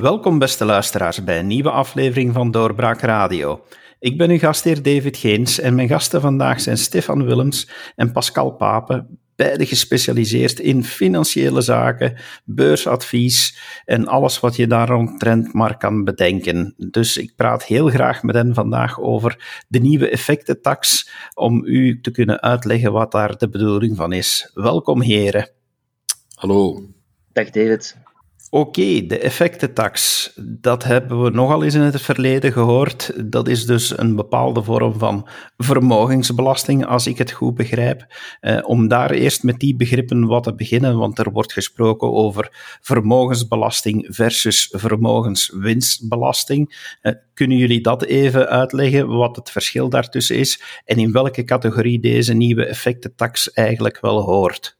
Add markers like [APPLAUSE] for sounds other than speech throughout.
Welkom beste luisteraars bij een nieuwe aflevering van Doorbraak Radio. Ik ben uw gastheer David Geens en mijn gasten vandaag zijn Stefan Willems en Pascal Papen, beide gespecialiseerd in financiële zaken, beuradvies en alles wat je daar rondtrend maar kan bedenken. Dus ik praat heel graag met hen vandaag over de nieuwe effectentax, om u te kunnen uitleggen wat daar de bedoeling van is. Welkom heren. Hallo. Dag David. Oké, de effectentax, dat hebben we nogal eens in het verleden gehoord. Dat is dus een bepaalde vorm van vermogensbelasting, als ik het goed begrijp. Eh, om daar eerst met die begrippen wat te beginnen, want er wordt gesproken over vermogensbelasting versus vermogenswinstbelasting. Eh, kunnen jullie dat even uitleggen, wat het verschil daartussen is en in welke categorie deze nieuwe effectentax eigenlijk wel hoort?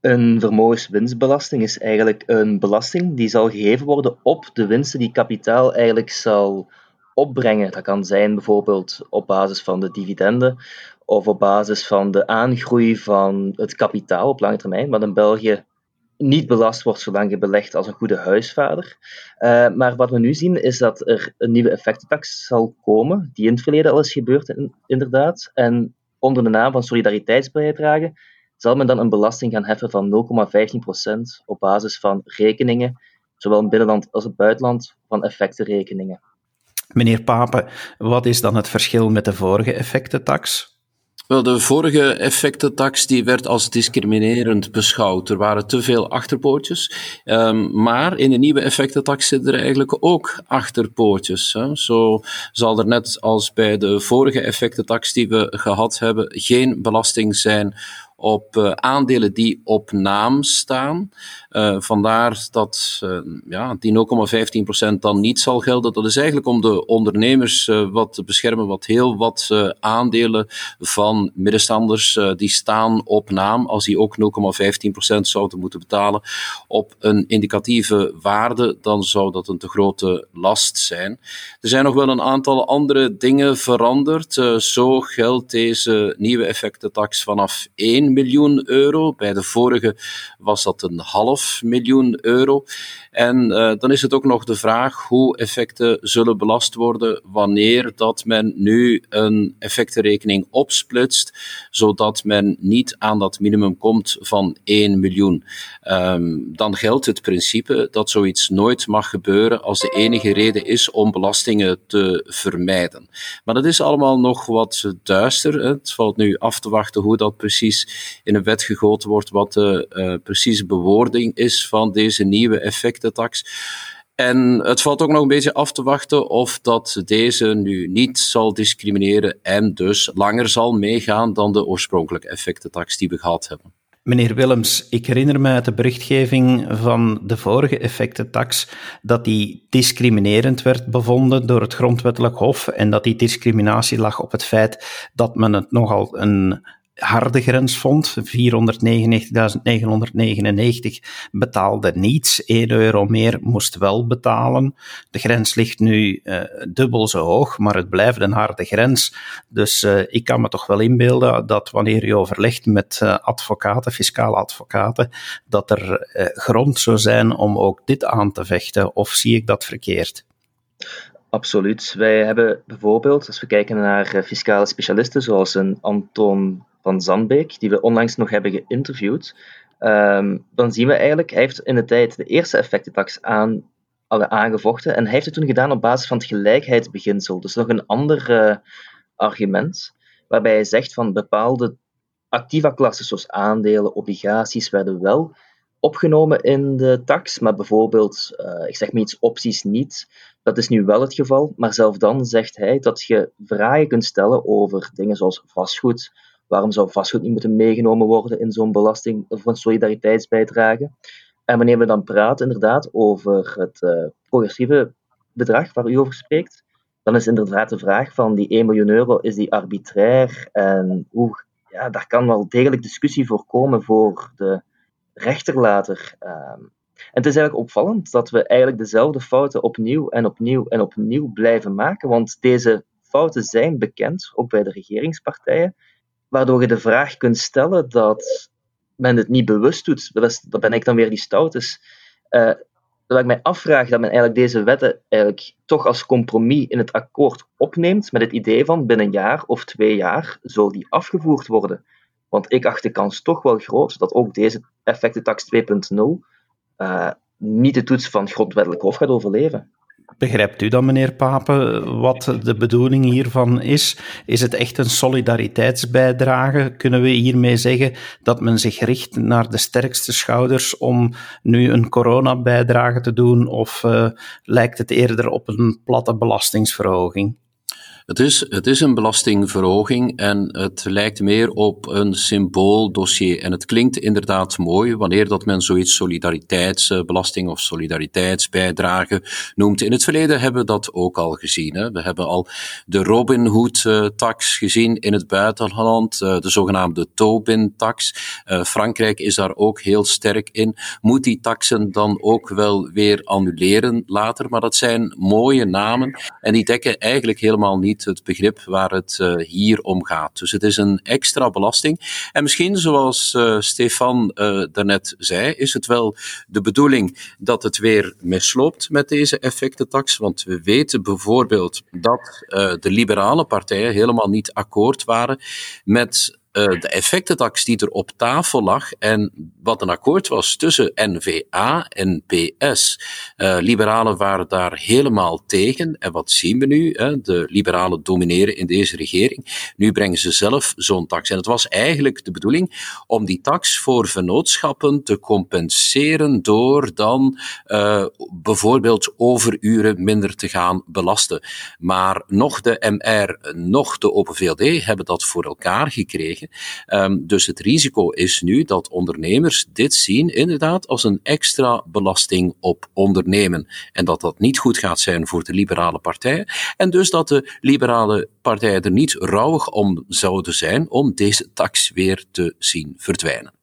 Een vermogenswinstbelasting is eigenlijk een belasting die zal gegeven worden op de winsten die kapitaal eigenlijk zal opbrengen. Dat kan zijn bijvoorbeeld op basis van de dividenden of op basis van de aangroei van het kapitaal op lange termijn, wat in België niet belast wordt zolang je belegt als een goede huisvader. Uh, maar wat we nu zien is dat er een nieuwe effectentax zal komen, die in het verleden al is gebeurd inderdaad. En onder de naam van solidariteitsbijdrage zal men dan een belasting gaan heffen van 0,15% op basis van rekeningen, zowel in binnenland als het buitenland, van effectenrekeningen. Meneer Pape, wat is dan het verschil met de vorige effectentax? Wel, de vorige effectentax die werd als discriminerend beschouwd. Er waren te veel achterpoortjes. Um, maar in de nieuwe effectentax zitten er eigenlijk ook achterpoortjes. Hè. Zo zal er net als bij de vorige effectentax die we gehad hebben, geen belasting zijn op uh, aandelen die op naam staan. Uh, vandaar dat uh, ja, die 0,15% dan niet zal gelden. Dat is eigenlijk om de ondernemers wat te beschermen, wat heel wat aandelen van middenstanders die staan op naam, als die ook 0,15% zouden moeten betalen op een indicatieve waarde, dan zou dat een te grote last zijn. Er zijn nog wel een aantal andere dingen veranderd. zo geldt deze nieuwe effectentax vanaf 1 miljoen euro. Bij de vorige was dat een half miljoen euro. En uh, dan is het ook nog de vraag hoe effecten zullen belast worden wanneer dat men nu een effectenrekening opsplitst, zodat men niet aan dat minimum komt van 1 miljoen. Um, dan geldt het principe dat zoiets nooit mag gebeuren als de enige reden is om belastingen te vermijden. Maar dat is allemaal nog wat duister. Het valt nu af te wachten hoe dat precies in een wet gegoten wordt, wat de uh, precieze bewoording is van deze nieuwe effectentax. En het valt ook nog een beetje af te wachten of dat deze nu niet zal discrimineren en dus langer zal meegaan dan de oorspronkelijke effectentax die we gehad hebben. Meneer Willems, ik herinner me uit de berichtgeving van de vorige effectentax dat die discriminerend werd bevonden door het Grondwettelijk Hof en dat die discriminatie lag op het feit dat men het nogal een harde grens vond. 499.999 betaalde niets. 1 euro meer moest wel betalen. De grens ligt nu uh, dubbel zo hoog, maar het blijft een harde grens. Dus uh, ik kan me toch wel inbeelden dat wanneer je overlegt met uh, advocaten, fiscale advocaten, dat er grond zou zijn om ook dit aan te vechten. Of zie ik dat verkeerd? Absoluut. Wij hebben bijvoorbeeld, als we kijken naar fiscale specialisten zoals een Anton van Zandbeek, die we onlangs nog hebben geïnterviewd, um, dan zien we eigenlijk, hij heeft in de tijd de eerste effectentax aan, aangevochten en hij heeft het toen gedaan op basis van het gelijkheidsbeginsel. Dus nog een ander uh, argument, waarbij hij zegt van bepaalde activa-klassen zoals aandelen, obligaties, werden wel opgenomen in de tax, maar bijvoorbeeld, uh, ik zeg maar iets, opties niet. Dat is nu wel het geval, maar zelf dan zegt hij dat je vragen kunt stellen over dingen zoals vastgoed, Waarom zou vastgoed niet moeten meegenomen worden in zo'n belasting of een solidariteitsbijdrage? En wanneer we dan praten inderdaad over het uh, progressieve bedrag waar u over spreekt, dan is inderdaad de vraag van die 1 miljoen euro, is die arbitrair? En hoe, ja, daar kan wel degelijk discussie voor komen voor de rechter later. Um, en het is eigenlijk opvallend dat we eigenlijk dezelfde fouten opnieuw en opnieuw en opnieuw blijven maken, want deze fouten zijn bekend, ook bij de regeringspartijen waardoor je de vraag kunt stellen dat men het niet bewust doet. Dat, is, dat ben ik dan weer die stout is. Uh, dat ik mij afvraag dat men eigenlijk deze wetten eigenlijk toch als compromis in het akkoord opneemt met het idee van binnen een jaar of twee jaar zal die afgevoerd worden. Want ik acht de kans toch wel groot dat ook deze effectentax 2.0 uh, niet de toets van grondwettelijk hof gaat overleven. Begrijpt u dan, meneer Pape, wat de bedoeling hiervan is? Is het echt een solidariteitsbijdrage? Kunnen we hiermee zeggen dat men zich richt naar de sterkste schouders om nu een coronabijdrage te doen? Of uh, lijkt het eerder op een platte belastingsverhoging? Het is, het is een belastingverhoging en het lijkt meer op een symbooldossier. En het klinkt inderdaad mooi wanneer dat men zoiets solidariteitsbelasting of solidariteitsbijdrage noemt. In het verleden hebben we dat ook al gezien. Hè. We hebben al de Robin Hood-tax gezien in het buitenland, eh, de zogenaamde Tobin-tax. Uh, Frankrijk is daar ook heel sterk in. Moet die taxen dan ook wel weer annuleren later? Maar dat zijn mooie namen en die dekken eigenlijk helemaal niet het begrip waar het uh, hier om gaat. Dus het is een extra belasting. En misschien, zoals uh, Stefan uh, daarnet zei, is het wel de bedoeling dat het weer misloopt met deze effectentax. Want we weten bijvoorbeeld dat de liberale partijen helemaal niet akkoord waren met uh, de effectentax die er op tafel lag en wat een akkoord was tussen NVA en PS. Uh, liberalen waren daar helemaal tegen. En wat zien we nu? Hè? De liberalen domineren in deze regering. Nu brengen ze zelf zo'n tax. En het was eigenlijk de bedoeling om die tax voor vennootschappen te compenseren door dan uh, bijvoorbeeld overuren minder te gaan belasten. Maar nog de MR, nog de Open VLD hebben dat voor elkaar gekregen. Um, dus het risico is nu dat ondernemers dit zien inderdaad als een extra belasting op ondernemen. En dat dat niet goed gaat zijn voor de liberale partijen. En dus dat de liberale partijen er niet rouwig om zouden zijn om deze tax weer te zien verdwijnen.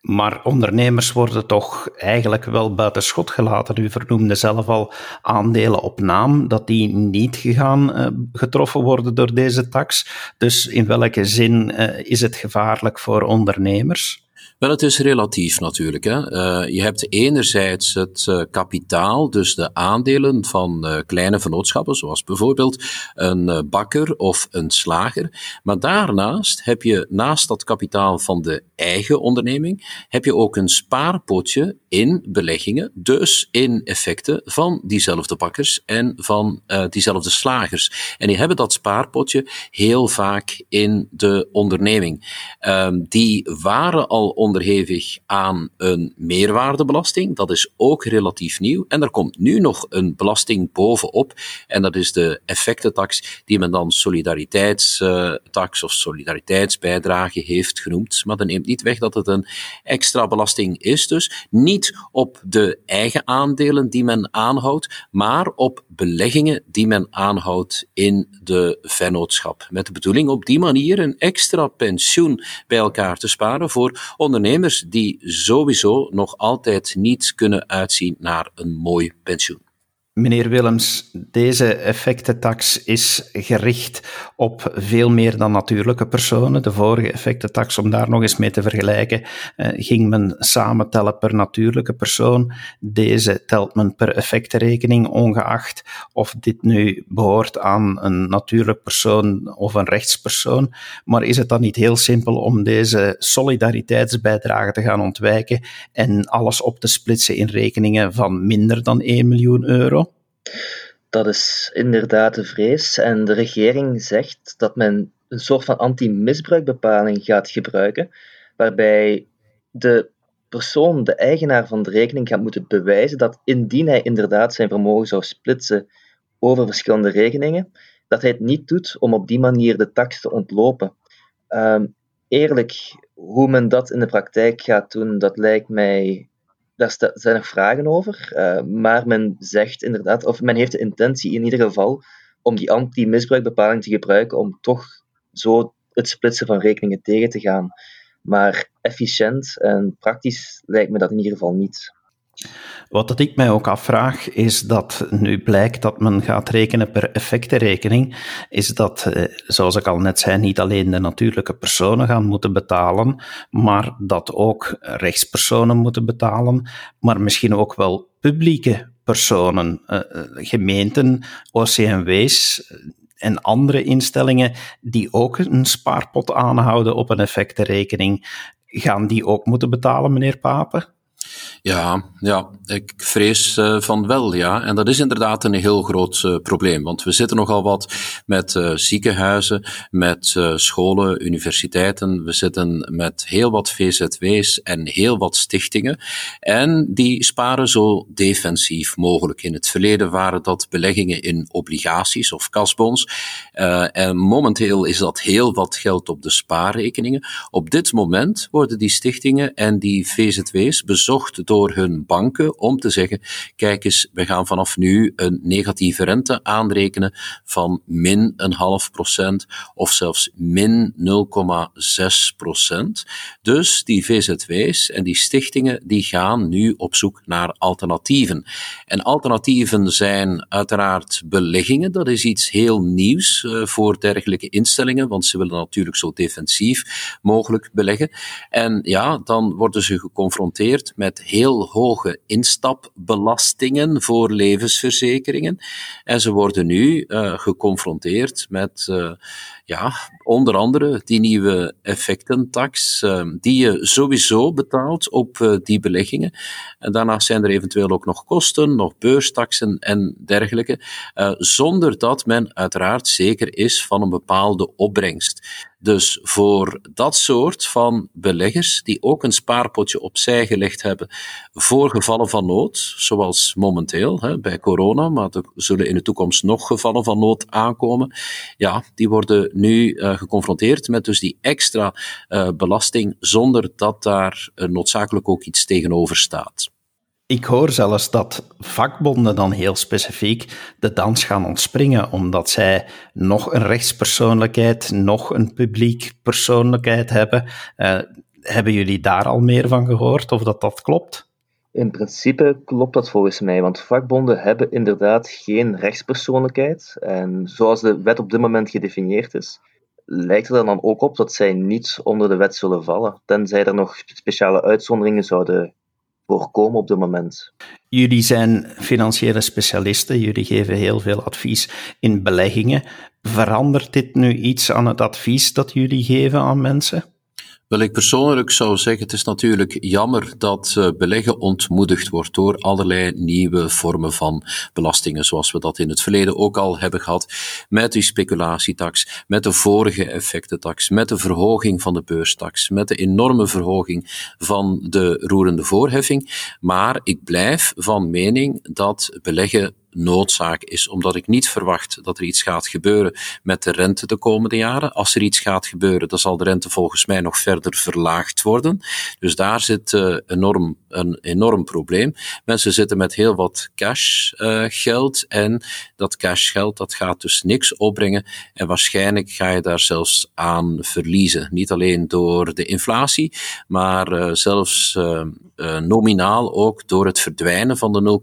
Maar ondernemers worden toch eigenlijk wel buiten schot gelaten. U vernoemde zelf al aandelen op naam, dat die niet gaan uh, getroffen worden door deze tax. Dus in welke zin uh, is het gevaarlijk voor ondernemers? Wel, het is relatief natuurlijk. Hè. Uh, je hebt enerzijds het uh, kapitaal, dus de aandelen van uh, kleine vennootschappen, zoals bijvoorbeeld een bakker of een slager. Maar daarnaast heb je, naast dat kapitaal van de eigen onderneming, heb je ook een spaarpotje in beleggingen, dus in effecten van diezelfde bakkers en van diezelfde slagers. En die hebben dat spaarpotje heel vaak in de onderneming. Ehm, die waren al onderhevig aan een meerwaardebelasting. Dat is ook relatief nieuw. En er komt nu nog een belasting bovenop. En dat is de effectentax, die men dan solidariteitstax of solidariteitsbijdrage heeft genoemd. Maar dat neemt niet weg dat het een extra belasting is. Dus niet op de eigen aandelen die men aanhoudt, maar op beleggingen die men aanhoudt in de vennootschap. Met de bedoeling op die manier een extra pensioen bij elkaar te sparen voor ondernemers die sowieso nog altijd niet kunnen uitzien naar een mooi pensioen. Meneer Willems, deze effectentax is gericht op veel meer dan natuurlijke personen. De vorige effectentax, om daar nog eens mee te vergelijken, eh, ging men samentellen per natuurlijke persoon. Deze telt men per effectenrekening, ongeacht of dit nu behoort aan een natuurlijk persoon of een rechtspersoon. Maar is het dan niet heel simpel om deze solidariteitsbijdrage te gaan ontwijken en alles op te splitsen in rekeningen van minder dan 1 miljoen euro? Dat is inderdaad de vrees. En de regering zegt dat men een soort van anti-misbruikbepaling gaat gebruiken, waarbij de persoon, de eigenaar van de rekening, gaat moeten bewijzen dat indien hij inderdaad zijn vermogen zou splitsen over verschillende rekeningen, dat hij het niet doet om op die manier de tax te ontlopen. Um, eerlijk, hoe men dat in de praktijk gaat doen, dat lijkt mij daar zijn nog vragen over, uh, maar men zegt inderdaad, of men heeft de intentie in ieder geval om die anti-misbruikbepaling te gebruiken om toch zo het splitsen van rekeningen tegen te gaan. Maar efficiënt en praktisch lijkt me dat in ieder geval niet. Wat dat ik mij ook afvraag, is dat nu blijkt dat men gaat rekenen per effectenrekening, is dat, eh, zoals ik al net zei, niet alleen de natuurlijke personen gaan moeten betalen, maar dat ook rechtspersonen moeten betalen, maar misschien ook wel publieke personen, eh, eh, gemeenten, OCMW's, en andere instellingen die ook een spaarpot aanhouden op een effectenrekening, gaan die ook moeten betalen, meneer Papen? Ja, ja, ik vrees uh, van wel, ja. En dat is inderdaad een heel groot uh, probleem, want we zitten nogal wat met uh, ziekenhuizen, met scholen, universiteiten, we zitten met heel wat VZW's en heel wat stichtingen. En die sparen zo defensief mogelijk. In het verleden waren dat beleggingen in obligaties of kasbons. en momenteel is dat heel wat geld op de spaarrekeningen. Op dit moment worden die stichtingen en die VZW's door hun banken om te zeggen: kijk eens, we gaan vanaf nu een negatieve rente aanrekenen van min een half procent of zelfs min 0,6 procent. Dus die VZW's en die stichtingen die gaan nu op zoek naar alternatieven. En alternatieven zijn uiteraard beleggingen. Dat is iets heel nieuws uh, voor dergelijke instellingen, want ze willen natuurlijk zo defensief mogelijk beleggen. En ja, dan worden ze geconfronteerd met heel hoge instapbelastingen voor levensverzekeringen. En ze worden nu uh, geconfronteerd met uh, ja, onder andere die nieuwe effectentax, uh, die je sowieso betaalt op die beleggingen. En daarnaast zijn er eventueel ook nog kosten, nog beurstaxen en dergelijke, zonder dat men uiteraard zeker is van een bepaalde opbrengst. Dus voor dat soort van beleggers die ook een spaarpotje opzij gelegd hebben voor gevallen van nood, zoals momenteel hè, bij corona, maar er zullen in de toekomst nog gevallen van nood aankomen, ja, die worden nu uh, geconfronteerd met dus die extra uh, belasting zonder dat daar uh, noodzakelijk ook iets tegenover staat. Ik hoor zelfs dat vakbonden dan heel specifiek de dans gaan ontspringen, omdat zij nog een rechtspersoonlijkheid, nog een publiek persoonlijkheid hebben. Hebben jullie daar al meer van gehoord, of dat dat klopt? In principe klopt dat volgens mij, want vakbonden hebben inderdaad geen rechtspersoonlijkheid. En zoals de wet op dit moment gedefinieerd is, lijkt er dan ook op dat zij niet onder de wet zullen vallen, tenzij er nog speciale uitzonderingen zouden voorkomen op dit moment. Jullie zijn financiële specialisten, jullie geven heel veel advies in beleggingen. Verandert dit nu iets aan het advies dat jullie geven aan mensen? Wel, ik persoonlijk zou zeggen, het is natuurlijk jammer dat uh, beleggen ontmoedigd wordt door allerlei nieuwe vormen van belastingen, zoals we dat in het verleden ook al hebben gehad, met die speculatietax, met de vorige effectentax, met de verhoging van de beurstax, met de enorme verhoging van de roerende voorheffing. Maar ik blijf van mening dat beleggen noodzaak is, omdat ik niet verwacht dat er iets gaat gebeuren met de rente de komende jaren. Als er iets gaat gebeuren, dan zal de rente volgens mij nog verder verlaagd worden. Dus daar zit uh, enorm, een enorm probleem. Mensen zitten met heel wat cash uh, geld en dat cash geld dat gaat dus niks opbrengen en waarschijnlijk ga je daar zelfs aan verliezen. Niet alleen door de inflatie, maar uh, zelfs nominaal ook door het verdwijnen van de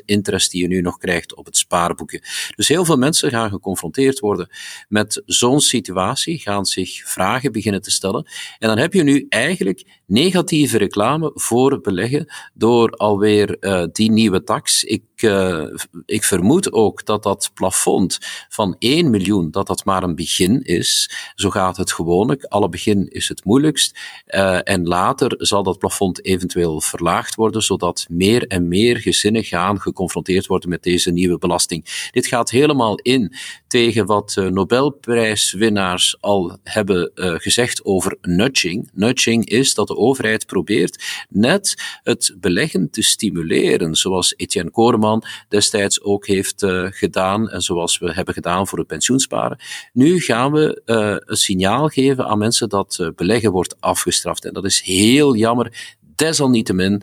0,11% die je nu nog krijgt op het spaarboekje. Dus heel veel mensen gaan geconfronteerd worden met zo'n situatie, gaan zich vragen beginnen te stellen. En dan heb je nu eigenlijk negatieve reclame voor beleggen door alweer uh, die nieuwe tax. Ik, uh, ik vermoed ook dat dat plafond van 1 miljoen, dat dat maar een begin is. Zo gaat het gewoonlijk. Alle begin is het moeilijkst. Uh, en later zal dat plafond eventueel verlaagd worden, zodat meer en meer gezinnen gaan geconfronteerd worden met deze nieuwe belasting. Dit gaat helemaal in tegen wat Nobelprijswinnaars al hebben gezegd over nudging. Nudging is dat de overheid probeert net het beleggen te stimuleren, zoals Etienne Koreman destijds ook heeft uh, gedaan en zoals we hebben gedaan voor het pensioensparen. Nu gaan we uh, een signaal geven aan mensen dat uh, beleggen wordt afgestraft. En dat is heel jammer. Desalniettemin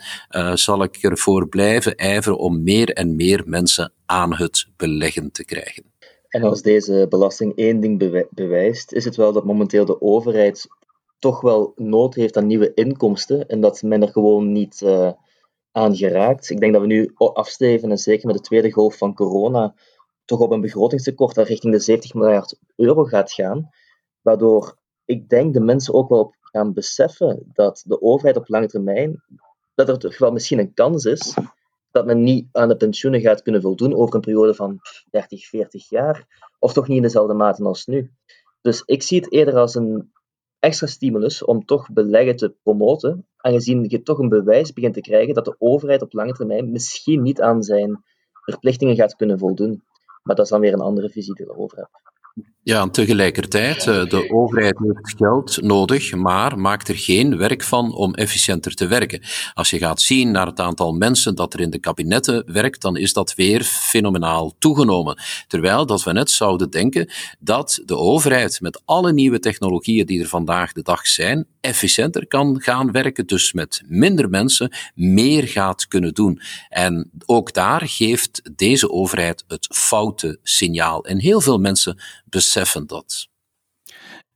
zal ik ervoor blijven ijveren om meer en meer mensen aan het beleggen te krijgen. En als deze belasting één ding bewijst, is het wel dat momenteel de overheid toch wel nood heeft aan nieuwe inkomsten en dat men er gewoon niet aan geraakt. Ik denk dat we nu afsteven, en zeker met de tweede golf van corona, toch op een begrotingstekort dat richting de 70 miljard euro gaat gaan. Waardoor ik denk de mensen ook wel gaan beseffen dat de overheid op lange termijn, dat er toch wel misschien een kans is dat men niet aan de pensioenen gaat kunnen voldoen over een periode van 30, 40 jaar, of toch niet in dezelfde mate als nu. Dus ik zie het eerder als een extra stimulus om toch beleggen te promoten, aangezien je toch een bewijs begint te krijgen dat de overheid op lange termijn misschien niet aan zijn verplichtingen gaat kunnen voldoen. Maar dat is dan weer een andere visie die ik erover heb. Ja, en tegelijkertijd, eh, de overheid heeft geld nodig, maar maakt er geen werk van om efficiënter te werken. Als je gaat zien naar het aantal mensen dat er in de kabinetten werkt, dan is dat weer fenomenaal toegenomen. Terwijl dat we net zouden denken dat de overheid met alle nieuwe technologieën die er vandaag de dag zijn, efficiënter kan gaan werken, dus met minder mensen meer gaat kunnen doen. En ook daar geeft deze overheid het foute signaal. En heel veel mensen beseffen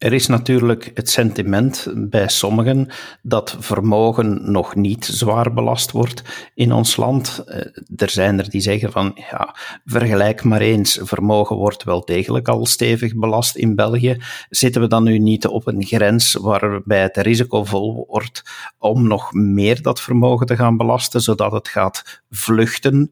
Er is natuurlijk het sentiment bij sommigen dat vermogen nog niet zwaar belast wordt in ons land. Eh, er zijn er die zeggen van, ja, vergelijk maar eens, vermogen wordt wel degelijk al stevig belast in België. Zitten we dan nu niet op een grens waarbij het risicovol wordt om nog meer dat vermogen te gaan belasten, zodat het gaat vluchten?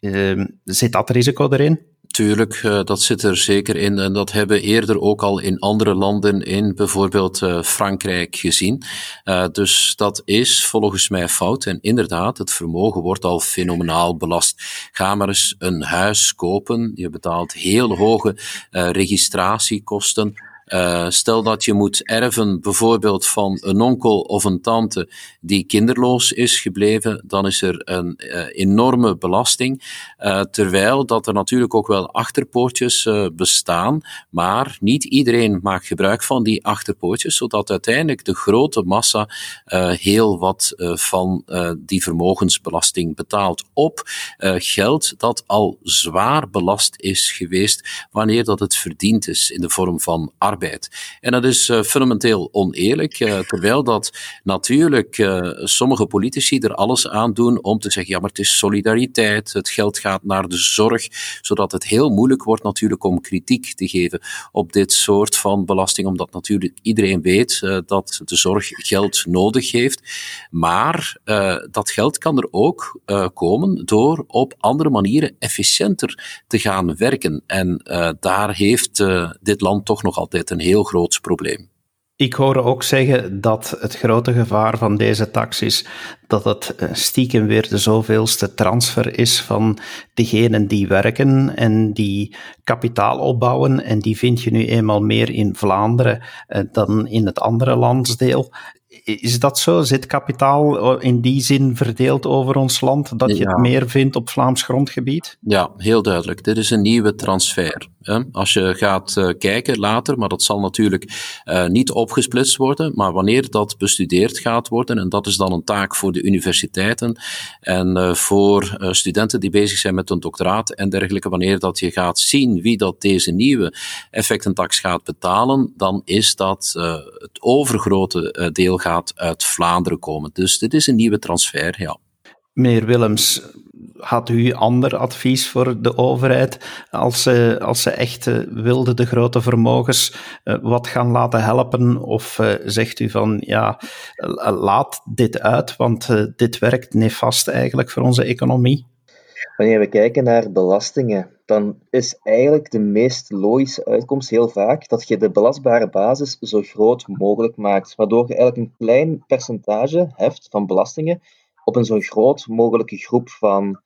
Uh, zit dat risico erin? Tuurlijk, uh, dat zit er zeker in. En dat hebben we eerder ook al in andere landen, in bijvoorbeeld uh, Frankrijk, gezien. Uh, dus dat is volgens mij fout. En inderdaad, het vermogen wordt al fenomenaal belast. Ga maar eens een huis kopen. Je betaalt heel hoge registratiekosten. Uh, stel dat je moet erven bijvoorbeeld van een onkel of een tante die kinderloos is gebleven, dan is er een uh, enorme belasting. Uh, terwijl dat er natuurlijk ook wel achterpoortjes bestaan, maar niet iedereen maakt gebruik van die achterpoortjes, zodat uiteindelijk de grote massa heel wat van die vermogensbelasting betaalt op geld dat al zwaar belast is geweest wanneer dat het verdiend is in de vorm van arbeid. En dat is uh, fundamenteel oneerlijk, uh, terwijl dat natuurlijk uh, sommige politici er alles aan doen om te zeggen, ja, maar het is solidariteit, het geld gaat naar de zorg, zodat het heel moeilijk wordt natuurlijk om kritiek te geven op dit soort van belasting, omdat natuurlijk iedereen weet dat de zorg geld nodig heeft. Maar dat geld kan er ook komen door op andere manieren efficiënter te gaan werken. En daar heeft dit land toch nog altijd een heel groot probleem. Ik hoor ook zeggen dat het grote gevaar van deze tax is dat het eh, stiekem weer de zoveelste transfer is van degenen die werken en die kapitaal opbouwen. En die vind je nu eenmaal meer in Vlaanderen eh, dan in het andere landsdeel. Is dat zo? Zit kapitaal eh, in die zin verdeeld over ons land dat je het meer vindt op Vlaams grondgebied? Ja, heel duidelijk. Dit is een nieuwe transfer. Als je gaat uh, kijken later, maar dat zal natuurlijk uh, niet opgesplitst worden, maar wanneer dat bestudeerd gaat worden, en dat is dan een taak voor de universiteiten en voor studenten die bezig zijn met een doctoraat en dergelijke, wanneer dat je gaat zien wie dat deze nieuwe effectentax gaat betalen, dan is dat het overgrote deel gaat uit Vlaanderen komen. Dus dit is een nieuwe transfer, ja. Meneer Willems, had u ander advies voor de overheid als ze, als ze echt uh, wilde de grote vermogens uh, wat gaan laten helpen? Of uh, zegt u van ja, laat dit uit, want dit werkt nefast eigenlijk voor onze economie? Wanneer we kijken naar belastingen, dan is eigenlijk de meest logische uitkomst heel vaak dat je de belastbare basis zo groot mogelijk maakt, waardoor je eigenlijk een klein percentage heft van belastingen op een zo groot mogelijke groep van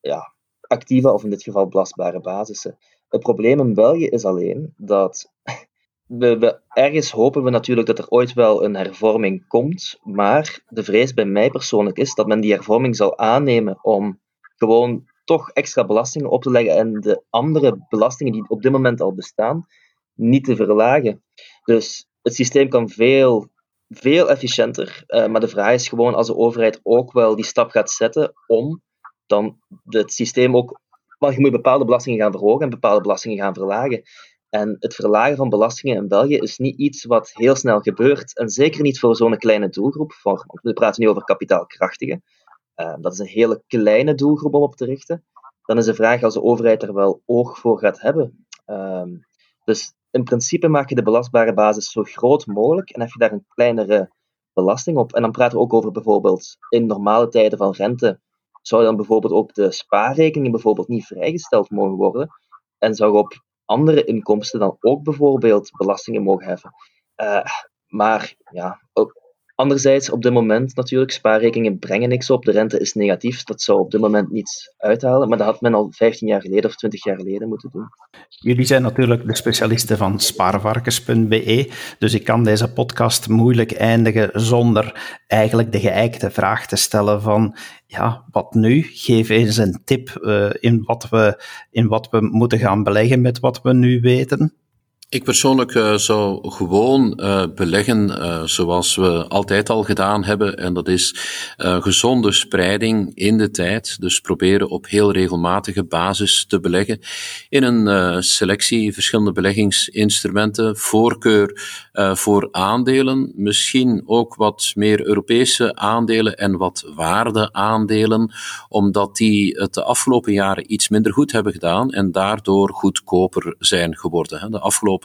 ja, actieve of in dit geval belastbare basissen. Het probleem in België is alleen dat [LAUGHS] we, ergens hopen we natuurlijk dat er ooit wel een hervorming komt, maar de vrees bij mij persoonlijk is dat men die hervorming zal aannemen om gewoon toch extra belastingen op te leggen en de andere belastingen die op dit moment al bestaan niet te verlagen. Dus het systeem kan veel, veel efficiënter, uh, maar de vraag is gewoon als de overheid ook wel die stap gaat zetten om dan het systeem ook. Maar je moet bepaalde belastingen gaan verhogen en bepaalde belastingen gaan verlagen. En het verlagen van belastingen in België is niet iets wat heel snel gebeurt. En zeker niet voor zo'n kleine doelgroep. we praten nu over kapitaalkrachtigen. Ehm, dat is een hele kleine doelgroep om op te richten. Dan is de vraag als de overheid er wel oog voor gaat hebben. Ehm, dus in principe maak je de belastbare basis zo groot mogelijk en heb je daar een kleinere belasting op. En dan praten we ook over bijvoorbeeld in normale tijden van rente, zou dan bijvoorbeeld ook de spaarrekeningen bijvoorbeeld niet vrijgesteld mogen worden en zou op andere inkomsten dan ook bijvoorbeeld belastingen mogen heffen. Uh, maar ja, ook, Anderzijds, op dit moment natuurlijk, spaarrekeningen brengen niks op. De rente is negatief. Dat zou op dit moment niets uithalen. Maar dat had men al 15 jaar geleden of 20 jaar geleden moeten doen. Jullie zijn natuurlijk de specialisten van spaarvarkens.be. Dus ik kan deze podcast moeilijk eindigen zonder eigenlijk de geëikte vraag te stellen van ja, wat nu? Geef eens een tip uh, in, wat we, in wat we moeten gaan beleggen met wat we nu weten. Ik persoonlijk uh, zou gewoon uh, beleggen uh, zoals we altijd al gedaan hebben. En dat is gezonde spreiding in de tijd. Dus proberen op heel regelmatige basis te beleggen in een selectie verschillende beleggingsinstrumenten. Voorkeur voor aandelen. Misschien ook wat meer Europese aandelen en wat waardeaandelen. Omdat die het de afgelopen jaren iets minder goed hebben gedaan en daardoor goedkoper zijn geworden. De afgelopen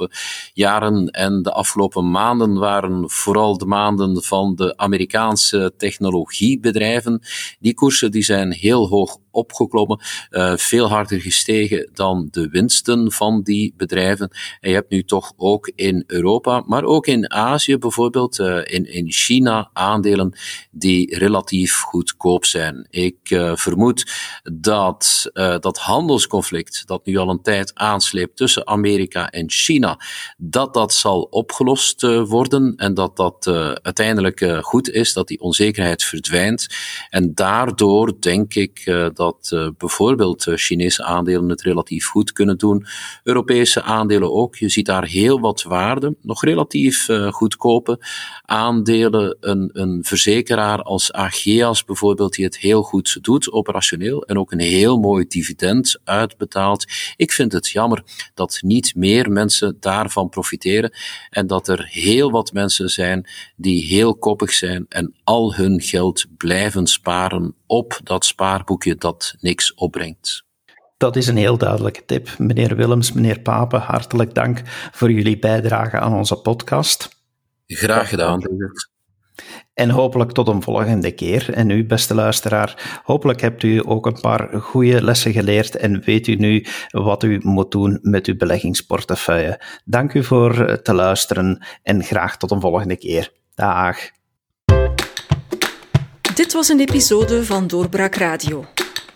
jaren en de afgelopen maanden waren vooral de maanden van de Amerikaanse technologiebedrijven. Die koersen die zijn heel hoog opgeklommen, uh, veel harder gestegen dan de winsten van die bedrijven. En je hebt nu toch ook in Europa, maar ook in Azië bijvoorbeeld, uh, in, in China aandelen die relatief goedkoop zijn. Ik uh, vermoed dat dat handelsconflict dat nu al een tijd aansleept tussen Amerika en China, dat dat zal opgelost worden en dat dat uiteindelijk goed is, dat die onzekerheid verdwijnt. En daardoor denk ik dat dat uh, bijvoorbeeld uh, Chinese aandelen het relatief goed kunnen doen. Europese aandelen ook. Je ziet daar heel wat waarde. Nog relatief uh, goedkope aandelen. Een, een verzekeraar als Ageas bijvoorbeeld, die het heel goed doet, operationeel. En ook een heel mooi dividend uitbetaalt. Ik vind het jammer dat niet meer mensen daarvan profiteren. En dat er heel wat mensen zijn die heel koppig zijn en al hun geld blijven sparen op dat spaarboekje dat niks opbrengt. Dat is een heel duidelijke tip. Meneer Willems, meneer Papen, hartelijk dank voor jullie bijdrage aan onze podcast. Graag gedaan, En hopelijk tot een volgende keer. En u, beste luisteraar, hopelijk hebt u ook een paar goede lessen geleerd en weet u nu wat u moet doen met uw beleggingsportefeuille. Dank u voor te luisteren en graag tot een volgende keer. Dag. Dit was een episode van Doorbraak Radio,